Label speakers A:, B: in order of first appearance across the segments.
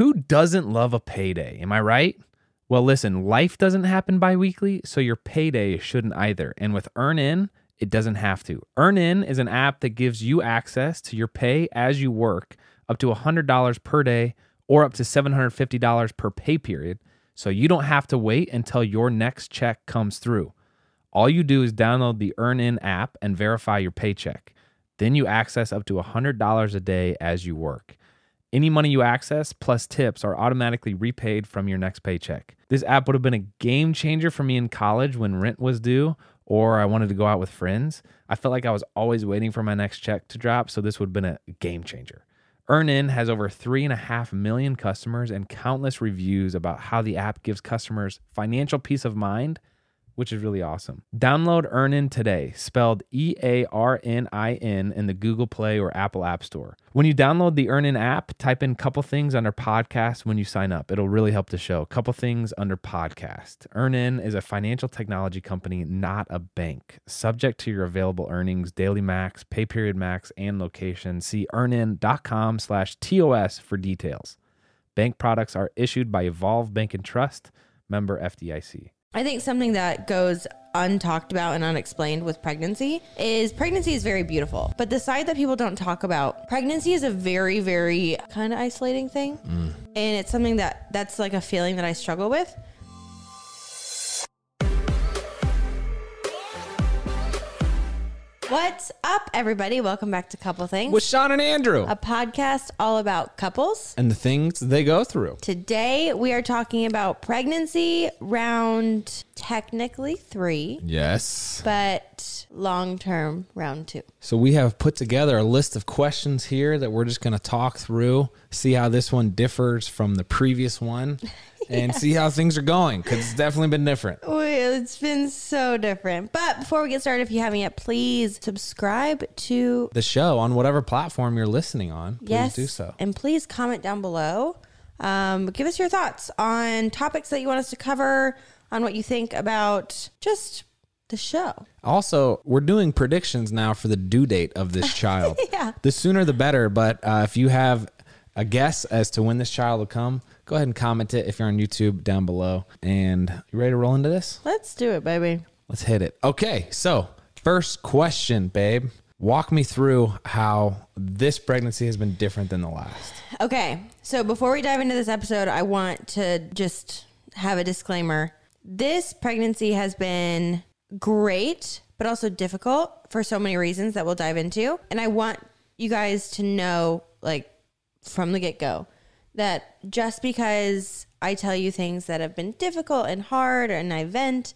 A: Who doesn't love a payday? Am I right? Well, listen, life doesn't happen bi-weekly, so your payday shouldn't either. And with EarnIn, it doesn't have to. EarnIn is an app that gives you access to your pay as you work, up to $100 per day or up to $750 per pay period. So you don't have to wait until your next check comes through. All you do is download the EarnIn app and verify your paycheck. Then you access up to $100 a day as you work. Any money you access plus tips are automatically repaid from your next paycheck. This app would have been a game changer for me in college when rent was due or I wanted to go out with friends. I felt like I was always waiting for my next check to drop, so this would have been a game changer. EarnIn has over 3.5 million customers and countless reviews about how the app gives customers financial peace of mind which is really awesome. Download EarnIn today, spelled E A R N I N, in the Google Play or Apple App Store. When you download the EarnIn app, type in a couple things under podcast when you sign up. It'll really help the show. A Couple things under podcast. EarnIn is a financial technology company, not a bank. Subject to your available earnings, daily max, pay period max, and location. See earnin.com slash TOS for details. Bank products are issued by Evolve Bank and Trust, member FDIC.
B: I think something that goes untalked about and unexplained with pregnancy is pregnancy is very beautiful. But the side that people don't talk about, pregnancy is a very, very kind of isolating thing. Mm. And it's something that that's like a feeling that I struggle with. What's up, everybody? Welcome back to Couple Things,
C: with Shawn and Andrew
B: a podcast all about couples.
C: and the things they go through.
B: Today, we are talking about pregnancy round technically three,
C: Yes.
B: but long term round two.
C: So we have put together a list of questions here that we're just going to talk through, see how this one differs from the previous one, and see how things are going because it's definitely been different.
B: It's been so different. But before we get started, if you haven't yet, please subscribe to
C: The show on whatever platform you're listening on, please
B: yes,
C: do so.
B: and please comment down below. Um, give us your thoughts on topics that you want us to cover, on what you think about just the show.
C: Also, we're doing predictions now for the due date of this child.
B: Yeah.
C: The sooner the better. But uh, if you have a guess as to when this child will come, go ahead and comment it if you're on YouTube down below. And you ready to roll into this?
B: Let's do it, baby.
C: Let's hit it. Okay, so first question, babe. Walk me through how this pregnancy has been different than the last.
B: Okay, so before we dive into this episode, I want to just have a disclaimer. This pregnancy has been great, but also difficult for so many reasons that we'll dive into. And I want you guys to know, like, from the get go, that just because I tell you things that have been difficult and hard and I vent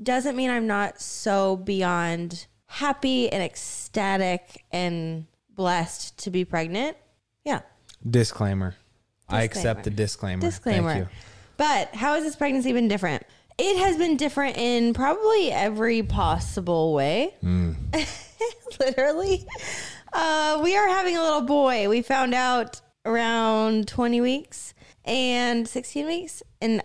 B: doesn't mean I'm not so beyond happy and ecstatic and blessed to be pregnant. Yeah.
C: Disclaimer. I accept the disclaimer.
B: Disclaimer.
C: Thank you.
B: But how has this pregnancy been different? It has been different in probably every possible way. Literally. Uh, we are having a little boy. We found out around 20 weeks and 16 weeks. And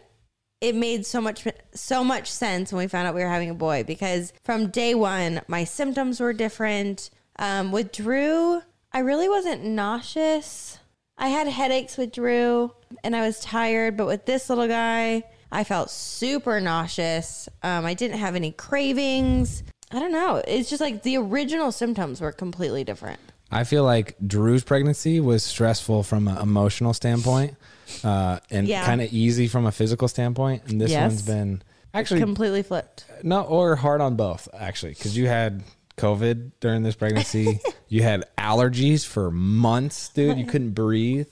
B: it made so much so much sense when we found out we were having a boy because from day one my symptoms were different. Um, with Drew, I really wasn't nauseous. I had headaches with Drew and I was tired, but with this little guy, I felt super nauseous. Um, I didn't have any cravings. I don't know. It's just like the original symptoms were completely different.
C: I feel like Drew's pregnancy was stressful from an emotional standpoint uh, and
B: Yeah.
C: kind of easy from a physical standpoint. And this
B: Yes.
C: one's been actually
B: completely flipped.
C: no, or hard on both, actually, because you had COVID during this pregnancy. you had allergies for months, dude. You couldn't breathe.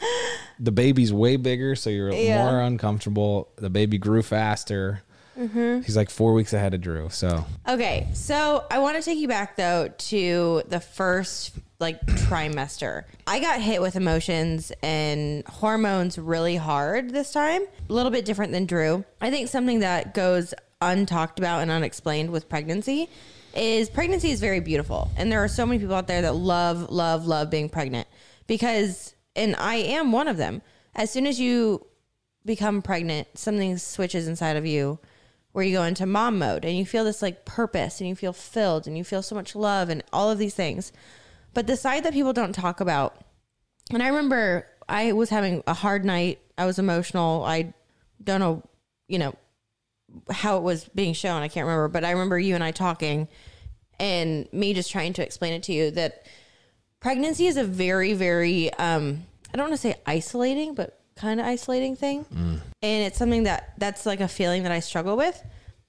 C: The baby's way bigger, so you're
B: Yeah.
C: more uncomfortable. The baby grew faster.
B: Mm-hmm.
C: He's like four weeks ahead of Drew. So
B: Okay, so I want to take you back though to the first like trimester. I got hit with emotions and hormones really hard this time. A little bit different than Drew. I think something that goes untalked about and unexplained with pregnancy is pregnancy is very beautiful. And there are so many people out there that love love love being pregnant because and I am one of them. As soon as you become pregnant, something switches inside of you where you go into mom mode and you feel this like purpose and you feel filled and you feel so much love and all of these things. But the side that people don't talk about, and I remember I was having a hard night I was emotional. I don't know, you know, how it was being shown. I can't remember, but I remember you and I talking and me just trying to explain it to you that pregnancy is a very, very, um, I don't want to say isolating, but kind of isolating thing. And it's something that that's like a feeling that I struggle with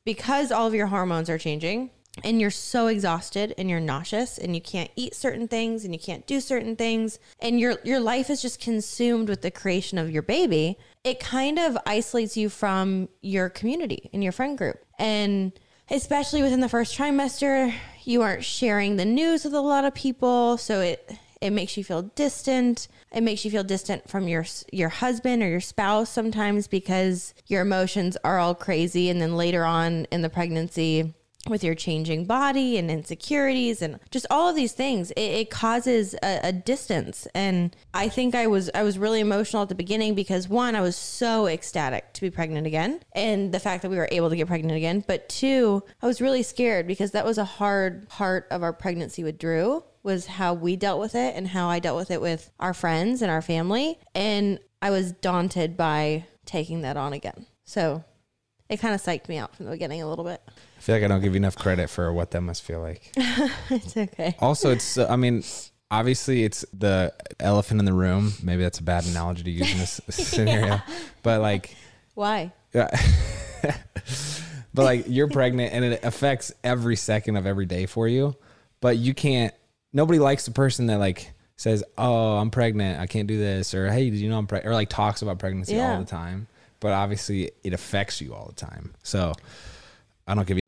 B: because all of your hormones are changing and you're so exhausted and you're nauseous and you can't eat certain things and you can't do certain things. And your your life is just consumed with the creation of your baby. It kind of isolates you from your community and your friend group. And especially within the first trimester you aren't sharing the news with a lot of people. So it it makes you feel distant. It makes you feel distant from your your husband or your spouse sometimes because your emotions are all crazy. And then later on in the pregnancy with your changing body and insecurities and just all of these things it, it causes a, a distance. And i think i was i was really emotional at the beginning because one i was so ecstatic to be pregnant again and the fact that we were able to get pregnant again. But two i was really scared because that was a hard part of our pregnancy with drew was how we dealt with it and how i dealt with it with our friends and our family. And i was daunted by taking that on again. So it kind of psyched me out from the beginning a little bit
C: feel like I don't give you enough credit for what that must feel like.
B: it's okay
C: Also, it's uh, I mean, obviously it's the elephant in the room. Maybe that's a bad analogy to use in this scenario, but like,
B: why
C: yeah. but like you're pregnant and it affects every second of every day for you. But you can't. Nobody likes the person that like says, "Oh, I'm pregnant. I can't do this," or "Hey, did you know I'm pregnant?" Or like talks about pregnancy
B: Yeah.
C: all the time. But obviously, it affects you all the time. So I don't give you.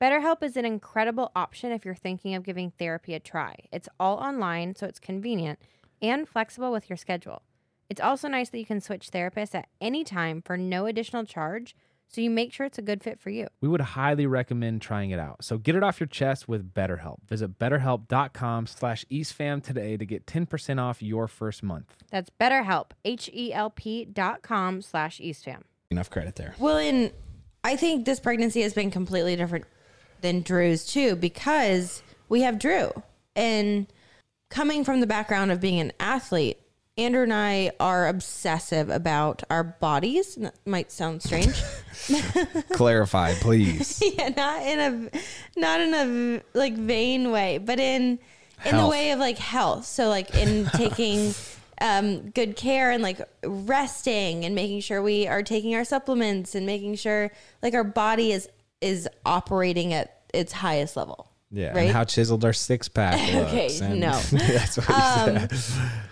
D: BetterHelp is an incredible option if you're thinking of giving therapy a try. It's all online, so it's convenient and flexible with your schedule. It's also nice that you can switch therapists at any time for no additional charge, so you make sure it's a good fit for you.
A: We would highly recommend trying it out. So get it off your chest with BetterHelp. Visit betterhelp.com slash eastfam today to get 10% off your first month.
D: That's BetterHelp, H-E-L-P dot com slash EastFam.
C: Enough credit there.
B: Well, and I think this pregnancy has been completely different than Drew's too, because we have Drew. And coming from the background of being an athlete, Andrew and I are obsessive about our bodies. And That might sound strange.
C: Clarify, please.
B: yeah, not in a not in a like vain way, but in in the way of like health. So like in taking um, good care and like resting and making sure we are taking our supplements and making sure like our body is is operating at its highest level.
C: Yeah,
B: Right?
C: and how chiseled our six pack looks.
B: Okay,
C: and-
B: no.
C: that's what
B: Um,
C: said.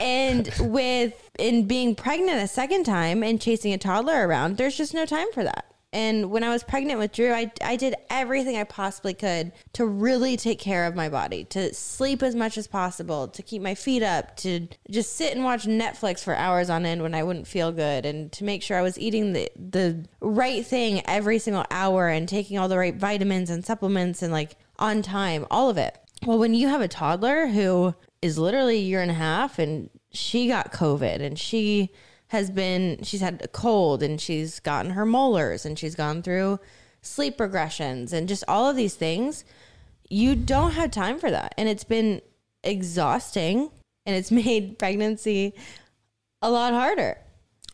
B: and with in being pregnant a second time and chasing a toddler around, there's just no time for that. And when I was pregnant with Drew, I, I did everything I possibly could to really take care of my body, to sleep as much as possible, to keep my feet up, to just sit and watch Netflix for hours on end when I wouldn't feel good, and to make sure I was eating the, the right thing every single hour and taking all the right vitamins and supplements and like on time, all of it. Well, when you have a toddler who is literally a year and a half and she got COVID and she has been, she's had a cold and she's gotten her molars and she's gone through sleep regressions and just all of these things, you don't have time for that. And it's been exhausting and it's made pregnancy a lot harder.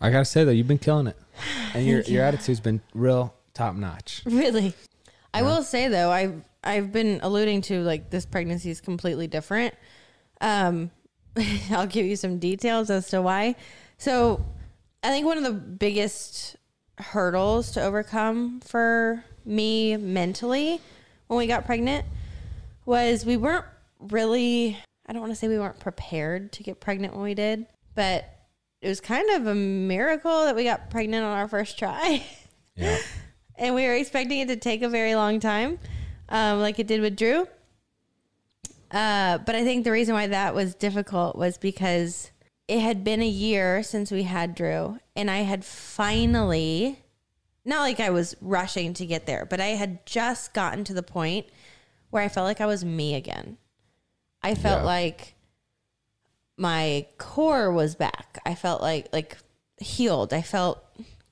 C: I gotta say though, you've been killing it, and your your attitude's been real top notch.
B: Really. I will say though, I've I've been alluding to like this pregnancy is completely different. Um, I'll give you some details as to why. So, I think one of the biggest hurdles to overcome for me mentally when we got pregnant was we weren't really I don't want to say we weren't prepared to get pregnant when we did, but it was kind of a miracle that we got pregnant on our first try.
C: Yeah,
B: and we were expecting it to take a very long time, um, like it did with Drew. Uh, but I think the reason why that was difficult was because it had been a year since we had Drew, and I had finally not like I was rushing to get there, but I had just gotten to the point where I felt like I was me again. I felt
C: Yeah.
B: like my core was back. I felt like like healed. I felt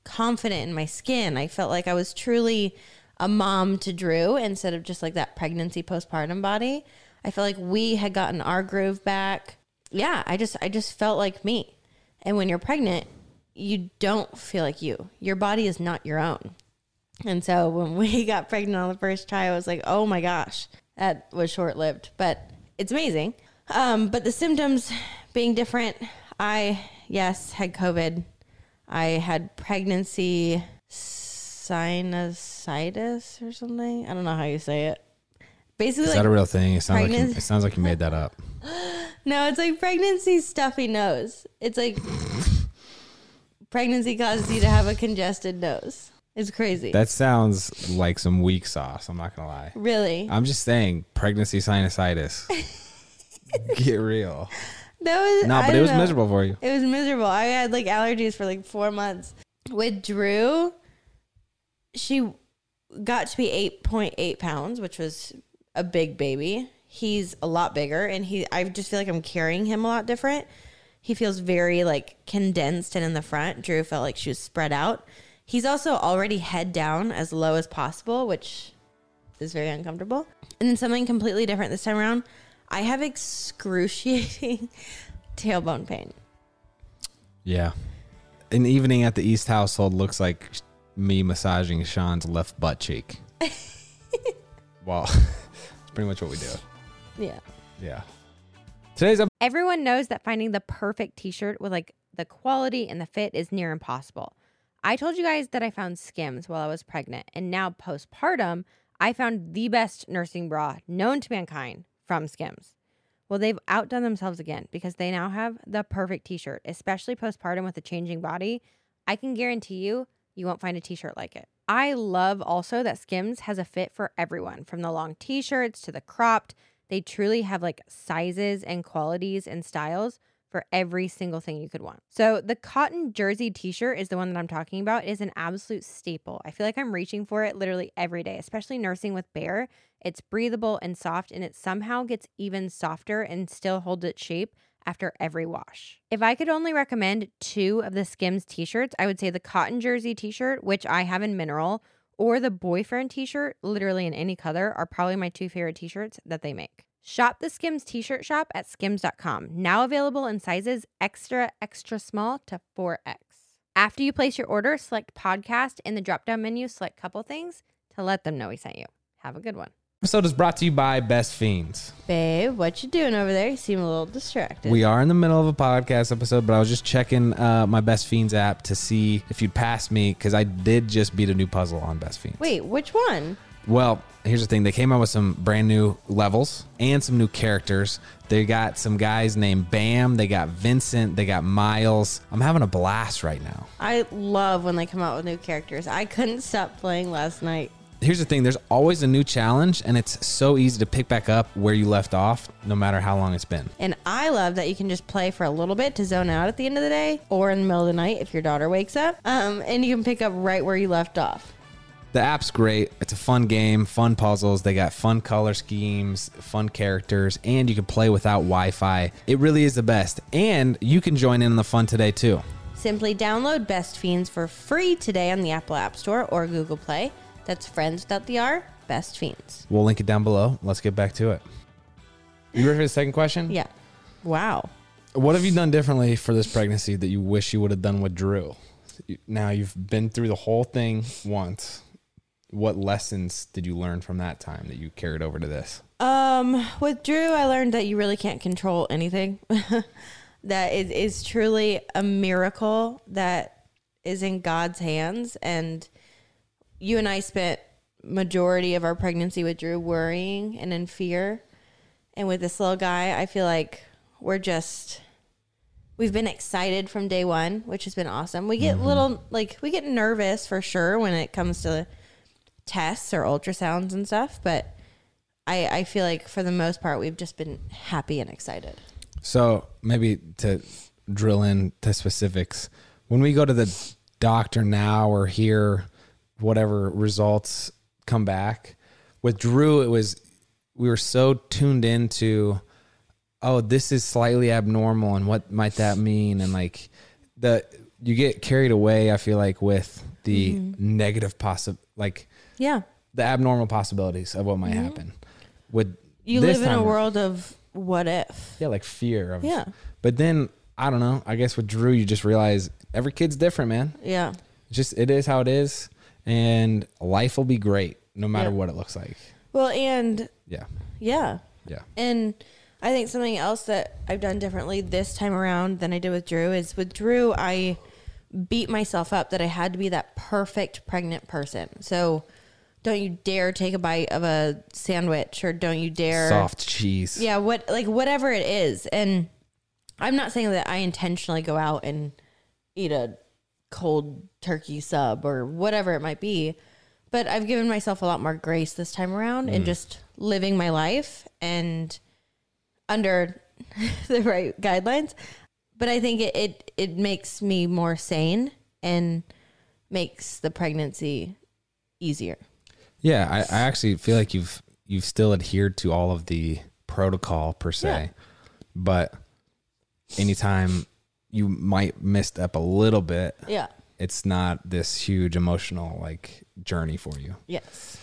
B: confident in my skin. I felt like I was truly a mom to Drew instead of just like that pregnancy postpartum body. I felt like we had gotten our groove back. Yeah, I just I just felt like me. And when you're pregnant, you don't feel like you. Your body is not your own. And so when we got pregnant on the first try, I was like, oh my gosh, that was short lived, but it's amazing. Um, but the symptoms being different, I, yes, had COVID. I had pregnancy sinusitis or something. I don't know how you say it. Basically,
C: Is
B: like,
C: that a real thing? It sounds like you, it sounds like you made that up.
B: no, it's like pregnancy stuffy nose. It's like pregnancy causes you to have a congested nose. It's crazy.
C: That sounds like some weak sauce. I'm not gonna lie.
B: really.
C: I'm just saying, pregnancy sinusitis. Get real.
B: That was
C: No,
B: I
C: but it was
B: know.
C: miserable for you.
B: It was miserable. I had like allergies for like four months. With Drew, she got to be eight point eight pounds, which was a big baby. He's a lot bigger, and he. I just feel like I'm carrying him a lot different. He feels very like condensed and in the front. Drew felt like she was spread out. He's also already head down as low as possible, which is very uncomfortable. And then something completely different this time around. I have excruciating tailbone pain.
C: Yeah. An evening at the East household looks like me massaging Shawn's left butt cheek. well, it's pretty much what we do.
B: Yeah.
C: Yeah. Today's episode.
D: Everyone knows that finding the perfect t-shirt with like the quality and the fit is near impossible. I told you guys that I found Skims while I was pregnant, and now postpartum, I found the best nursing bra known to mankind from Skims. Well, they've outdone themselves again because they now have the perfect t-shirt, especially postpartum with a changing body. I can guarantee you, you won't find a t-shirt like it. I love also that Skims has a fit for everyone, from the long t-shirts to the cropped. They truly have like sizes and qualities and styles for every single thing you could want. So the cotton jersey t-shirt is the one that I'm talking about. It is an absolute staple. I feel like I'm reaching for it literally every day, especially nursing with Bear. It's breathable and soft and it somehow gets even softer and still holds its shape after every wash. If I could only recommend two of the Skims t-shirts, I would say the cotton jersey t-shirt, which I have in mineral, or the boyfriend t-shirt, literally in any color, are probably my two favorite t-shirts that they make. Shop the Skims t-shirt shop at skims.com. Now available in sizes extra, extra small to 4X. After you place your order, select podcast in the drop-down menu, select couple things to let them know we sent you. Have a good one.
C: Episode is brought to you by Best Fiends.
B: Babe, what you doing over there? You seem a little distracted.
C: We are in the middle of a podcast episode, but I was just checking uh, my Best Fiends app to see if you'd pass me because I did just beat a new puzzle on Best Fiends.
B: Wait, which one?
C: Well, here's the thing. They came out with some brand new levels and some new characters. They got some guys named Bam. They got Vincent. They got Miles. I'm having a blast right now.
B: I love when they come out with new characters. I couldn't stop playing last night.
C: Here's the thing. There's always a new challenge, and it's so easy to pick back up where you left off, no matter how long it's been.
B: And I love that you can just play for a little bit to zone out at the end of the day or in the middle of the night if your daughter wakes up. Um, and you can pick up right where you left off.
C: The app's great. It's a fun game, fun puzzles. They got fun color schemes, fun characters, and you can play without Wi Fi. It really is the best. And you can join in on the fun today, too.
B: Simply download Best Fiends for free today on the Apple App Store or Google Play. That's friends without the R, Best Fiends.
C: We'll link it down below. Let's get back to it. You ready for the second question?
B: Yeah. Wow.
C: What have you done differently for this pregnancy that you wish you would have done with Drew? Now you've been through the whole thing once. What lessons did you learn from that time that you carried over to this?
B: Um, with Drew, I learned that you really can't control anything. that it is truly a miracle that is in God's hands. And you and I spent majority of our pregnancy with Drew worrying and in fear. And with this little guy, I feel like we're just we've been excited from day one, which has been awesome. We get mm-hmm. little like we get nervous for sure when it comes to tests or ultrasounds and stuff, but I, I feel like for the most part we've just been happy and excited.
C: So maybe to drill into specifics, when we go to the doctor now or hear whatever results come back. With Drew, it was we were so tuned into oh, this is slightly abnormal and what might that mean? And like the you get carried away, I feel like, with the mm-hmm. negative possi like
B: Yeah.
C: the abnormal possibilities of what might mm-hmm. happen. With
B: You live in a world of what if.
C: yeah, like fear of
B: Yeah.
C: But then I don't know. I guess with Drew, you just realize every kid's different, man.
B: Yeah.
C: Just it is how it is, and life will be great no matter what it looks like.
B: Well, and
C: Yeah,
B: yeah.
C: yeah,
B: And I think something else that I've done differently this time around than I did with Drew is with Drew, I beat myself up that I had to be that perfect pregnant person. So don't you dare take a bite of a sandwich or don't you dare
C: soft cheese.
B: Yeah, what like whatever it is. And I'm not saying that I intentionally go out and eat a cold turkey sub or whatever it might be, but I've given myself a lot more grace this time around and mm. just living my life and under the right guidelines. But I think it, it it makes me more sane and makes the pregnancy easier.
C: Yeah, I, I actually feel like you've you've still adhered to all of the protocol per se,
B: Yeah.
C: but anytime you might missed up a little bit,
B: Yeah.
C: it's not this huge emotional like journey for you.
B: Yes.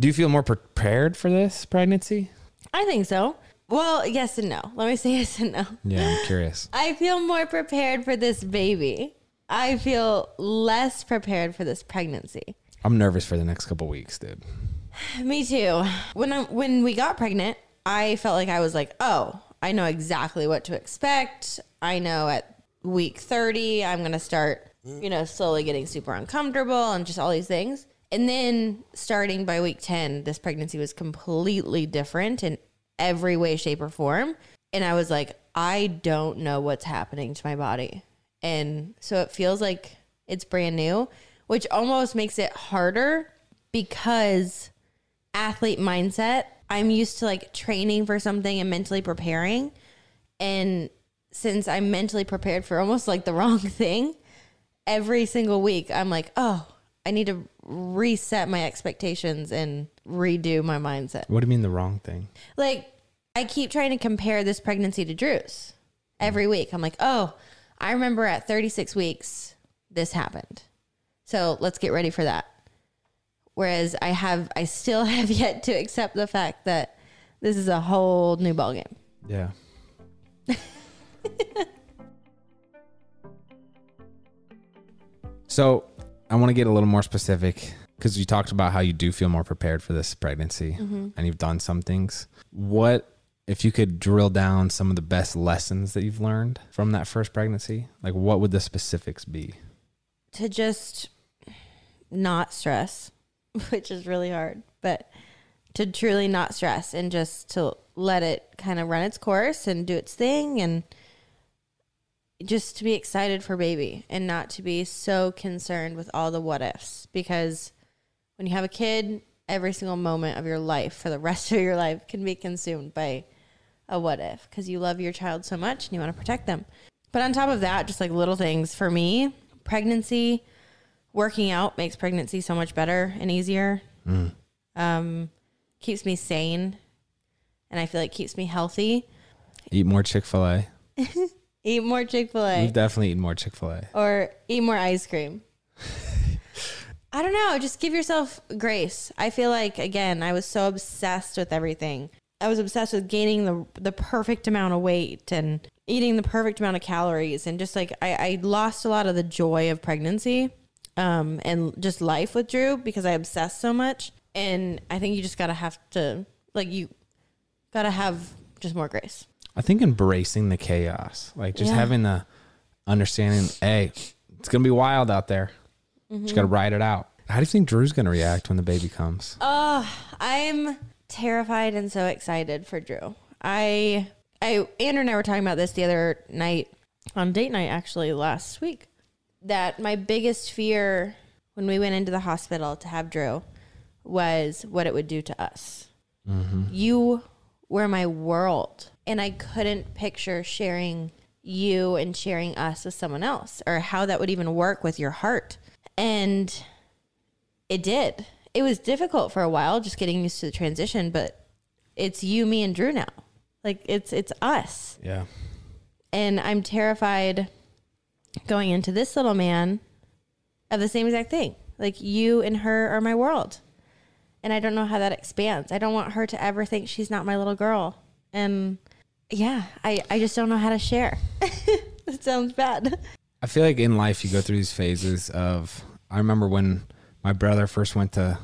C: Do you feel more prepared for this pregnancy?
B: I think so. Well, yes and no. Let me say yes and no.
C: Yeah, I'm curious.
B: I feel more prepared for this baby. I feel less prepared for this pregnancy.
C: I'm nervous for the next couple weeks, dude.
B: Me too. When I when we got pregnant, I felt like I was like, "Oh, I know exactly what to expect. I know at week 30 I'm going to start, you know, slowly getting super uncomfortable and just all these things." And then starting by week 10, this pregnancy was completely different in every way shape or form, and I was like, "I don't know what's happening to my body." And so it feels like it's brand new, which almost makes it harder because athlete mindset. I'm used to like training for something and mentally preparing. And since I'm mentally prepared for almost like the wrong thing, every single week I'm like, oh, I need to reset my expectations and redo my mindset.
C: What do you mean the wrong thing?
B: Like, I keep trying to compare this pregnancy to Drew's every week. I'm like, oh, I remember at 36 weeks, this happened. So let's get ready for that. Whereas I have, I still have yet to accept the fact that this is a whole new ballgame.
C: Yeah. so I want to get a little more specific because you talked about how you do feel more prepared for this pregnancy mm-hmm. and you've done some things. What if you could drill down some of the best lessons that you've learned from that first pregnancy? Like what would the specifics be?
B: To just not stress, which is really hard, but to truly not stress and just to let it kind of run its course and do its thing and just to be excited for baby and not to be so concerned with all the what ifs. Because when you have a kid every single moment of your life for the rest of your life can be consumed by a what if because you love your child so much and you want to protect them. But on top of that just like little things. For me pregnancy working out makes pregnancy so much better and easier. Um, keeps me sane and i feel like keeps me healthy.
C: Eat more Chick fil A.
B: eat more chick-fil-a
C: We've definitely eaten more Chick fil A.
B: or eat more ice cream. I don't know. Just give yourself grace. I feel like again, I was so obsessed with everything. I was obsessed with gaining the the perfect amount of weight and eating the perfect amount of calories and just like I, I lost a lot of the joy of pregnancy um and just life with Drew because I obsessed so much. And I think you just gotta have to like you gotta have just more grace.
C: I think embracing the chaos, like just
B: Yeah.
C: having the understanding, hey, it's gonna be wild out there. Just gotta mm-hmm. ride it out. How do you think Drew's gonna react when the baby comes?
B: Oh, I'm terrified and so excited for Drew. I, I, Andrew and I were talking about this the other night on date night, actually last week. That my biggest fear when we went into the hospital to have Drew was what it would do to us. Mm-hmm. You were my world, and I couldn't picture sharing you and sharing us with someone else, or how that would even work with your heart. And it did. It was difficult for a while just getting used to the transition, but it's you, me, and Drew now. Like it's it's us.
C: Yeah.
B: And I'm terrified going into this little man of the same exact thing. Like you and her are my world. And I don't know how that expands. I don't want her to ever think she's not my little girl. And yeah, I, I just don't know how to share. that sounds bad.
C: I feel like in life you go through these phases of I remember when my brother first went to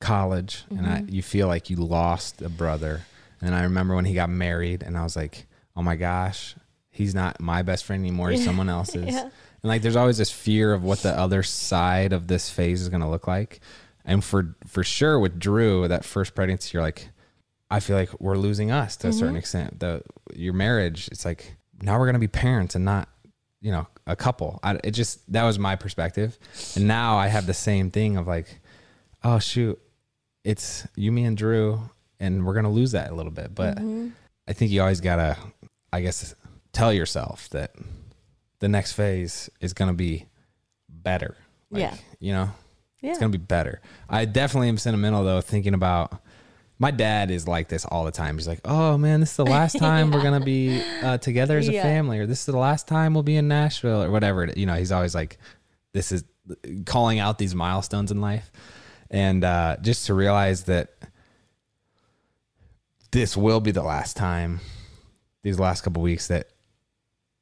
C: college and I, mm-hmm. you feel like you lost a brother. And I remember when he got married and I was like, "Oh my gosh, he's not my best friend anymore, he's someone else's."
B: Yeah.
C: And like there's always this fear of what the other side of this phase is going to look like. And for for sure with Drew, that first pregnancy you're like I feel like we're losing us to a mm-hmm. certain extent. The your marriage, it's like now we're gonna be parents and not, you know, a couple. I, it just that was my perspective, and now I have the same thing of like, oh shoot, it's you, me, and Drew, and we're gonna lose that a little bit. But mm-hmm. I think you always gotta, I guess, tell yourself that the next phase is gonna be better. Like,
B: Yeah.
C: you know,
B: Yeah.
C: it's gonna be better. I definitely am sentimental though, thinking about my dad is like this all the time. He's like, "Oh man, this is the last time we're gonna be uh, together as a
B: Yeah.
C: family, or this is the last time we'll be in Nashville, or whatever." You know, he's always like, "This is calling out these milestones in life," and uh, just to realize that this will be the last time, these last couple weeks that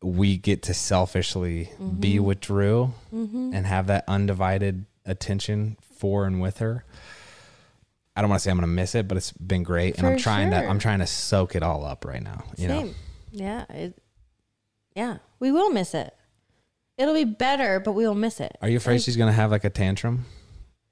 C: we get to selfishly be with Drew and have that undivided attention for and with her. I don't want to say I'm going to miss it, but it's been great, and I'm trying to. I'm trying to soak it all up right now. You know,
B: Yeah. It, yeah. We will miss it. It'll be better, but we will miss it.
C: are you afraid she's going to have like a tantrum,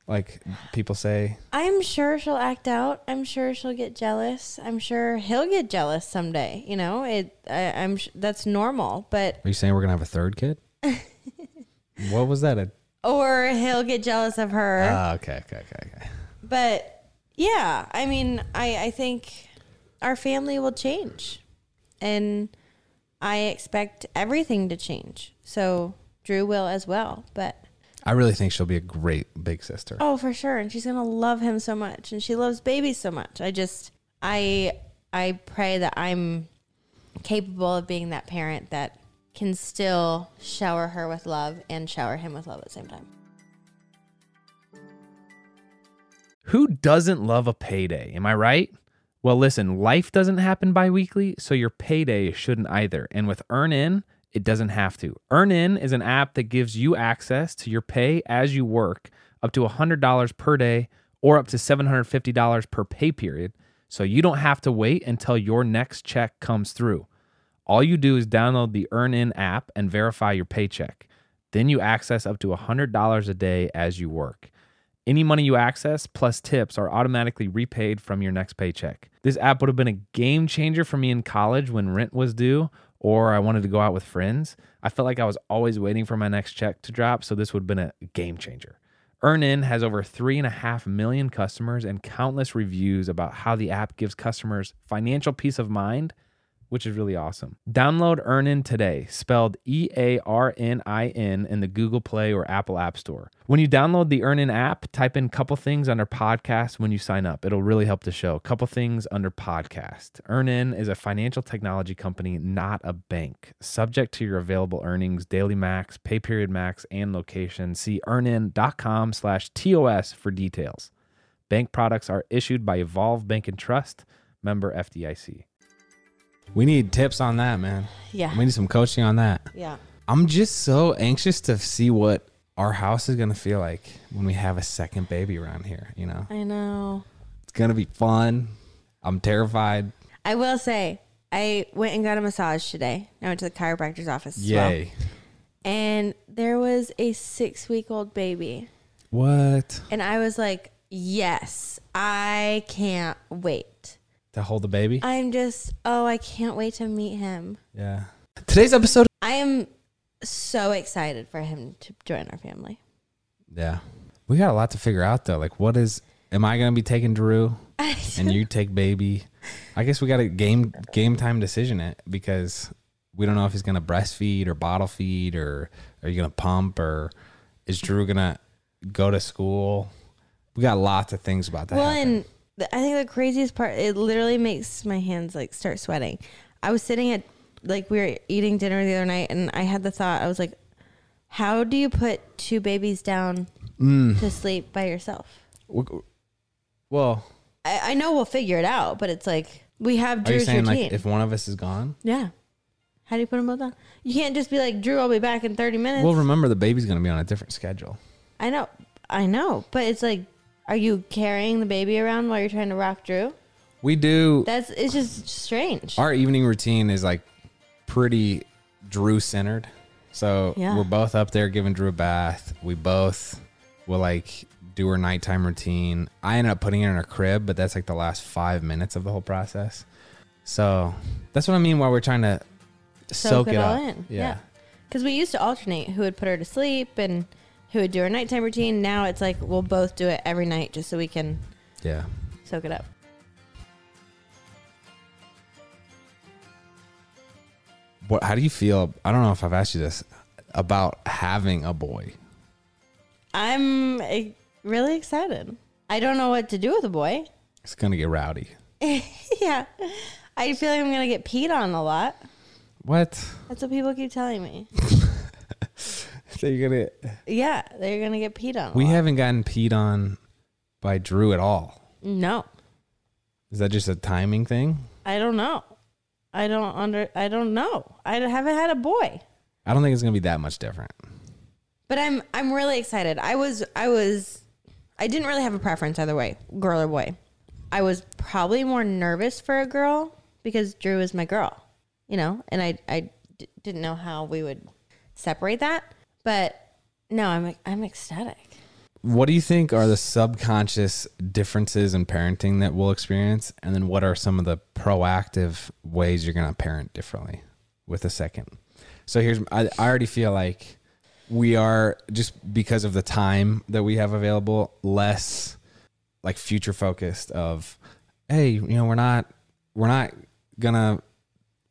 C: like people say?
B: I'm sure she'll act out. I'm sure she'll get jealous. I'm sure he'll get jealous someday. You know, it. I, I'm. sh- That's normal. But
C: Are you saying we're going to have a third kid? what was that? A,
B: or he'll get jealous of her.
C: ah, okay, okay, okay, okay.
B: but yeah, I mean, I I think our family will change, and I expect everything to change. So Drew will as well. But
C: I really think she'll be a great big sister.
B: Oh, for sure. And she's gonna love him so much, and she loves babies so much. I just, I, I pray that I'm capable of being that parent that can still shower her with love and shower him with love at the same time.
A: Who doesn't love a payday? Am I right? Well, listen, life doesn't happen bi weekly, so your payday shouldn't either. And with EarnIn, it doesn't have to. EarnIn is an app that gives you access to your pay as you work up to $100 per day or up to $750 per pay period, so you don't have to wait until your next check comes through. All you do is download the EarnIn app and verify your paycheck. Then you access up to $100 a day as you work. Any money you access plus tips are automatically repaid from your next paycheck. This app would have been a game changer for me in college when rent was due or I wanted to go out with friends. I felt like I was always waiting for my next check to drop, so this would have been a game changer. EarnIn has over 3.5 million customers and countless reviews about how the app gives customers financial peace of mind which is really awesome. Download Earnin today, spelled E A R N I N, in the Google Play or Apple App Store. When you download the Earnin app, type in a couple things under podcast when you sign up. It'll really help the show. A Couple things under podcast. Earnin is a financial technology company, not a bank. Subject to your available earnings, daily max, pay period max, and location. See earnin.com slash TOS for details. Bank products are issued by Evolve Bank and Trust, member FDIC.
C: We need tips on that, man.
B: Yeah.
C: We need some coaching on that.
B: Yeah.
C: I'm just so anxious to see what our house is gonna feel like when we have a second baby around here. You know,
B: I know.
C: it's gonna be fun. I'm terrified.
B: I will say, I went and got a massage today. I went to the chiropractor's office. as well.
C: Yay!
B: And there was a six week old baby.
C: What
B: And I was like, yes, I can't wait.
C: To hold the baby?
B: I'm just, oh, I can't wait to meet him.
C: yeah. Today's episode.
B: I am so excited for him to join our family.
C: Yeah, we got a lot to figure out though. Like, what is? Am I gonna be taking Drew, and you take baby? I guess we got a game game time decision it because we don't know if he's gonna breastfeed or bottle feed or are you gonna pump or is Drew gonna go to school. We got lots of things about that.
B: Well,
C: happen.
B: and I think the craziest part, it literally makes my hands like start sweating. I was sitting at like we were eating dinner the other night, and I had the thought. I was like, "How do you put two babies down
C: Mm.
B: to sleep by yourself?"
C: Well,
B: I, I know we'll figure it out, but it's like we have Drew's
C: saying
B: routine.
C: like if one of us is gone?
B: yeah. How do you put them both down? You can't just be like, Drew, I'll be back in 30 minutes.
C: Well, remember the baby's going to be on a different schedule.
B: I know. I know. But it's like, are you carrying the baby around while you're trying to rock Drew?
C: We do
B: That's, it's just strange.
C: our evening routine is like pretty Drew centered. So
B: Yeah.
C: we're both up there giving Drew a bath. We both will like do her nighttime routine. I end up putting her in her crib, but that's like the last five minutes of the whole process. So that's what I mean while we're trying to soak, it,
B: all
C: up.
B: in.
C: Yeah.
B: Because we used to alternate who would put her to sleep and who would do our nighttime routine. Now it's like we'll both do it every night just so we can
C: Yeah.
B: soak it up.
C: What how do you feel? I don't know if I've asked you this about having a boy.
B: I'm eh, really excited. I don't know what to do with a boy.
C: It's gonna get rowdy.
B: yeah. I feel like I'm going to get peed on a lot.
C: What?
B: That's what people keep telling me.
C: So you're gonna
B: Yeah, they're to get peed on.
C: We haven't gotten peed on by Drew at all.
B: No.
C: Is that just a timing thing?
B: I don't know. I don't under I don't know. I haven't had a boy.
C: I don't think it's gonna be that much different.
B: But I'm I'm really excited. I was I was I didn't really have a preference either way, girl or boy. I was probably more nervous for a girl because Drew is my girl, you know, and I I d- didn't know how we would separate that. But no, I'm I'm ecstatic.
C: What do you think are the subconscious differences in parenting that we'll experience? And then what are some of the proactive ways you're gonna parent differently with a second? So here's I, I already feel like we are just because of the time that we have available less like future focused of hey you know we're not we're not gonna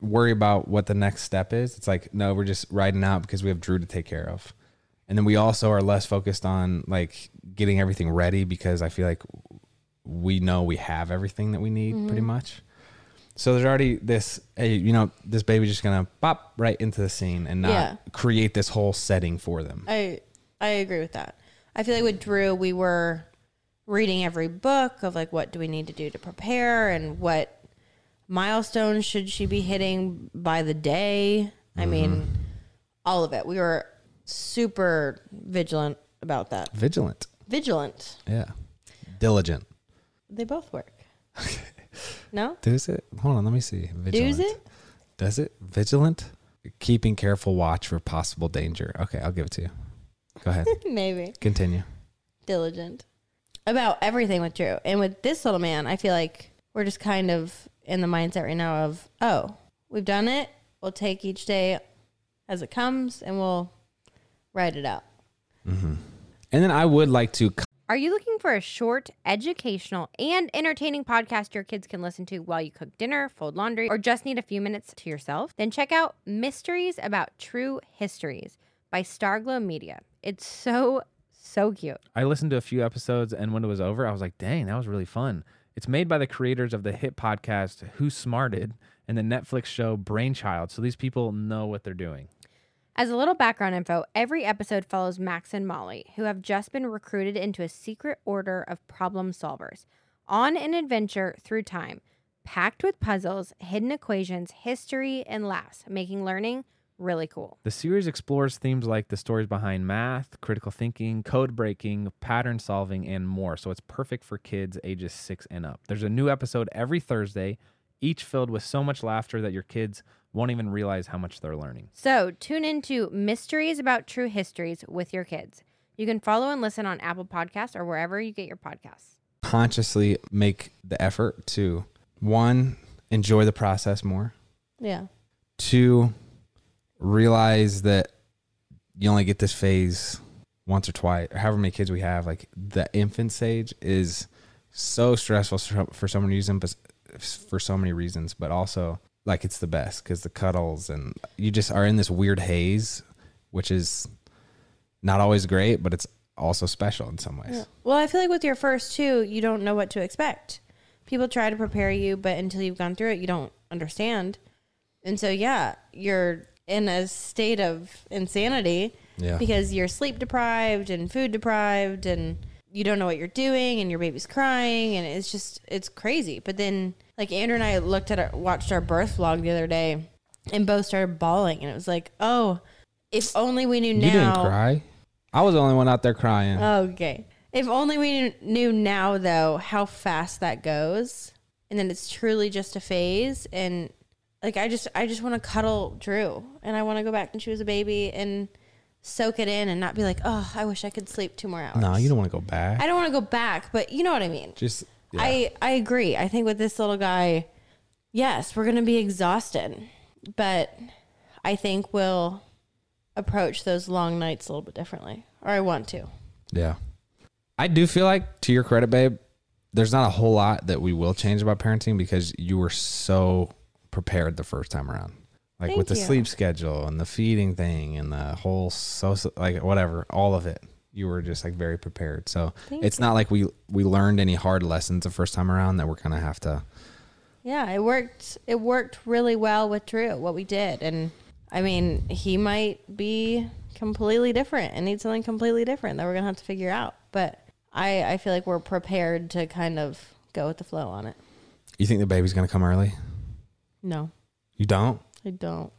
C: worry about what the next step is. It's like no we're just riding out because we have drew to take care of. And then we also are less focused on like getting everything ready because i feel like we know we have everything that we need mm-hmm. pretty much. So there's already this hey you know this baby's just gonna pop right into the scene and not
B: Yeah.
C: create this whole setting for them.
B: I I agree with that. I feel like with Drew, we were reading every book of like what do we need to do to prepare and what milestones should she be hitting by the day. I mean, mm-hmm. all of it. We were super vigilant about that.
C: vigilant
B: Vigilant.
C: yeah diligent
B: They both work. no?
C: Does it? Hold on, let me see. Vigilant.
B: Does it?
C: Does it? Vigilant? Keeping careful watch for possible danger. Okay, I'll give it to you. Go ahead.
B: Maybe.
C: Continue.
B: diligent about everything with Drew. And with this little man, I feel like we're just kind of in the mindset right now of, oh, we've done it. We'll take each day as it comes and we'll ride it out. Mm-hmm.
C: And then I would like to
D: Are you looking for a short, educational, and entertaining podcast your kids can listen to while you cook dinner, fold laundry, or just need a few minutes to yourself? Then check out Mysteries About True Histories by Starglow Media. It's so, so cute.
A: I listened to a few episodes, and when it was over, I was like, dang, that was really fun. It's made by the creators of the hit podcast Who Smarted and the Netflix show Brainchild. So these people know what they're doing.
D: As a little background info, every episode follows Max and Molly, who have just been recruited into a secret order of problem solvers on an adventure through time, packed with puzzles, hidden equations, history, and laughs, making learning really cool.
A: The series explores themes like the stories behind math, critical thinking, code breaking, pattern solving, and more. So it's perfect for kids ages six and up. There's a new episode every Thursday, each filled with so much laughter that your kids won't even realize how much they're learning.
D: So tune into Mysteries About True Histories with your kids. You can follow and listen on Apple Podcasts or wherever you get your podcasts.
C: consciously make the effort to one, enjoy the process more,
B: Yeah.
C: two, realize that you only get this phase once or twice, or however many kids we have. Like the infant stage is so stressful for for so many reasons, but for so many reasons, but also like it's the best because the cuddles and you just are in this weird haze, which is not always great, but it's also special in some ways.
B: Well, I feel like with your first two, you don't know what to expect. People try to prepare you, but until you've gone through it, you don't understand. And so, yeah, you're in a state of insanity
C: Yeah.
B: because you're sleep deprived and food deprived and you don't know what you're doing and your baby's crying and it's just it's crazy. But then like Andrew and I looked at our watched our birth vlog the other day and both started bawling and it was like, "Oh, if only we knew now."
C: You didn't cry. I was the only one out there crying.
B: Okay. If only we knew- knew now, though, how fast that goes, and then it's truly just a phase. And like, I just, I just want to cuddle Drew, and I want to go back and she was a baby and soak it in, and not be like, oh, I wish I could sleep two more hours.
C: no, you don't want to go back.
B: I don't want to go back, but you know what I mean.
C: Just yeah.
B: I, I agree. I think with this little guy, yes, we're gonna be exhausted, but I think we'll approach those long nights a little bit differently, or I want to.
C: Yeah. I do feel like, to your credit, babe, there's not a whole lot that we will change about parenting because you were so prepared the first time around. Like
B: Thank
C: with the
B: you.
C: sleep schedule and the feeding thing and the whole so like whatever, all of it. You were just like very prepared. So
B: Thank
C: it's not like we we learned any hard lessons the first time around that we're gonna have to
B: Yeah, it worked. It worked really well with Drew. What we did, and I mean, he might be completely different and need something completely different that we're gonna have to figure out. But I, I feel like we're prepared to kind of go with the flow on it.
C: You think the baby's gonna come early?
B: No,
C: You don't?
B: I don't.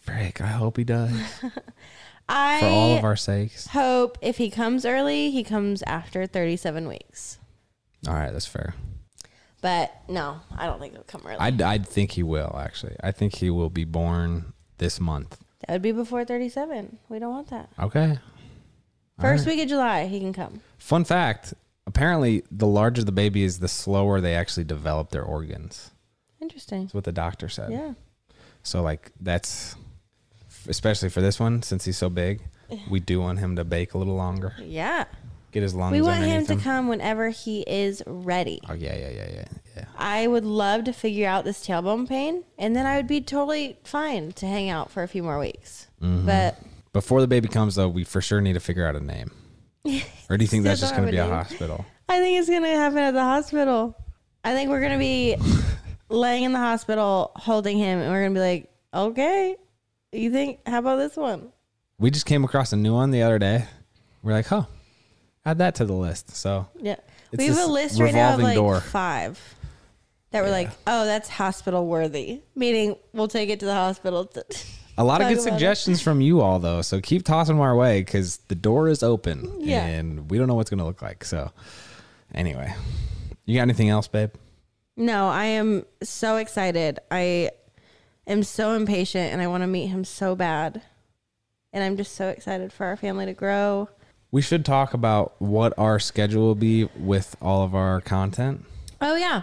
C: Frick, I hope he does.
B: I
C: For all of our sakes.
B: hope if he comes early, he comes after 37 weeks.
C: All right, that's fair.
B: But no, I don't think he'll come early.
C: I'd, I'd think he will, actually. I think he will be born this month.
B: that would be before 37. We don't want that.
C: Okay.
B: First week of July, he can come.
C: Fun fact apparently, the larger the baby is, the slower they actually develop their organs.
B: Interesting.
C: That's what the doctor said.
B: Yeah.
C: So, like, that's especially for this one, since he's so big, we do want him to bake a little longer,
B: Yeah.
C: get his lungs
B: We want him to
C: him.
B: come whenever he is ready.
C: Oh, yeah, yeah, yeah, yeah, yeah.
B: I would love to figure out this tailbone pain, and then I would be totally fine to hang out for a few more weeks.
C: Mm-hmm.
B: But
C: Before the baby comes, though, we for sure need to figure out a name. Or do you think that's just going to be
B: a
C: a hospital?
B: I think it's gonna happen at the hospital. I think we're gonna be laying in the hospital holding him, and we're gonna be like, "Okay, you think? How about this one?"
C: We just came across a new one the other day. We're like, huh, add that to the list. So
B: Yeah, we have a list right now of like
C: door.
B: five that we're like, "Oh, that's hospital worthy." Meaning, we'll take it to the hospital. To
C: a lot of good
B: about it.
C: suggestions from you all, though. So keep tossing them our way because the door is open
B: Yeah.
C: and we don't know what's going to look like. So anyway, you got anything else, babe?
B: No, I am so excited. I am so impatient and I want to meet him so bad. And I'm just so excited for our family to grow.
C: We should talk about what our schedule will be with all of our content.
B: Oh yeah.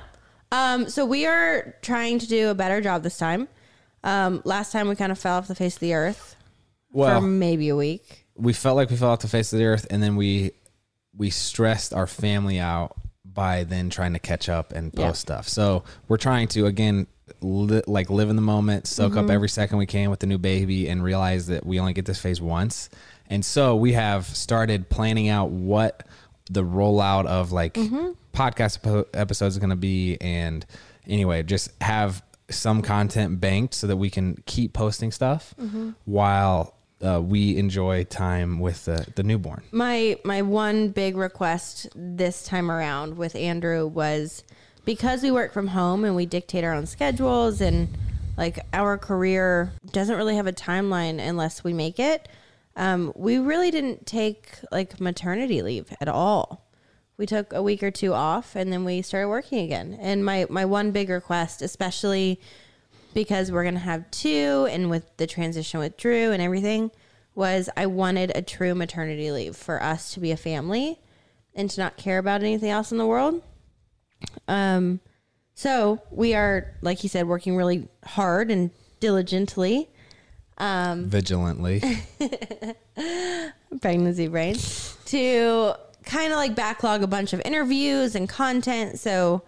B: Um, so we are trying to do a better job this time. Um, last time we kind of fell off the face of the earth
C: Well,
B: for maybe a week.
C: we felt like we fell off the face of the earth, and then we we stressed our family out by then trying to catch up and post
B: Yeah.
C: stuff. So we're trying to again li- like live in the moment, soak
B: Mm-hmm.
C: up every second we can with the new baby, and realize that we only get this phase once. And so we have started planning out what the rollout of like
B: Mm-hmm.
C: podcast epo- episodes is going to be, and anyway, just have some content banked so that we can keep posting stuff
B: Mm-hmm.
C: while uh, we enjoy time with the, the newborn.
B: My my one big request this time around with Andrew was because we work from home and we dictate our own schedules and like our career doesn't really have a timeline unless we make it. Um, we really didn't take like maternity leave at all. We took a week or two off and then we started working again. And my my one big request, especially because we're gonna have two, and with the transition with Drew and everything, was I wanted a true maternity leave for us to be a family and to not care about anything else in the world. Um, so we are, like he said, working really hard and diligently. Um,
C: Vigilantly.
B: pregnancy brain to kind of like backlog a bunch of interviews and content so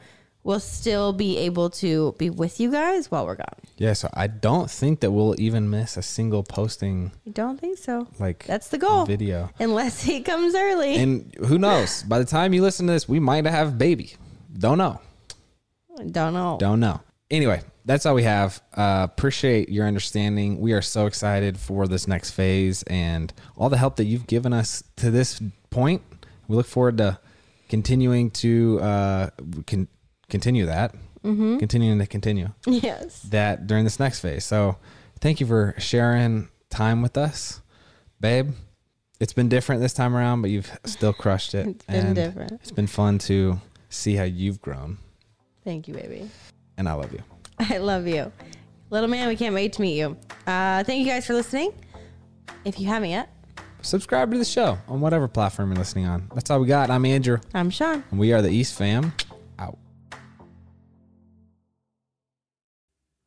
E: we'll still be able to be with you guys while we're gone.
C: Yeah, so I don't think that we'll even miss a single posting
E: I don't think so.
C: like
E: That's the goal.
C: video.
E: Unless he comes early.
C: And who knows? By the time you listen to this, we might have a baby. Don't know.
E: don't know.
C: Don't know. Anyway, that's all we have. Uh, appreciate your understanding. We are so excited for this next phase and all the help that you've given us to this point. We look forward to continuing to uh, can continue that, mm-hmm. continuing to continue
E: Yes.
C: that during this next phase. So, thank you for sharing time with us, babe. It's been different this time around, but you've still crushed it.
E: It's been
C: and
E: different.
C: It's been fun to see how you've grown,
E: Thank you, baby.
C: and I love you.
E: I love you. Little man, we can't wait to meet you. Uh, thank you guys for listening. If you haven't yet,
C: subscribe to the show on whatever platform you're listening on. That's all we got. I'm Andrew,
E: I'm Shawn.
C: and we are the East Fam.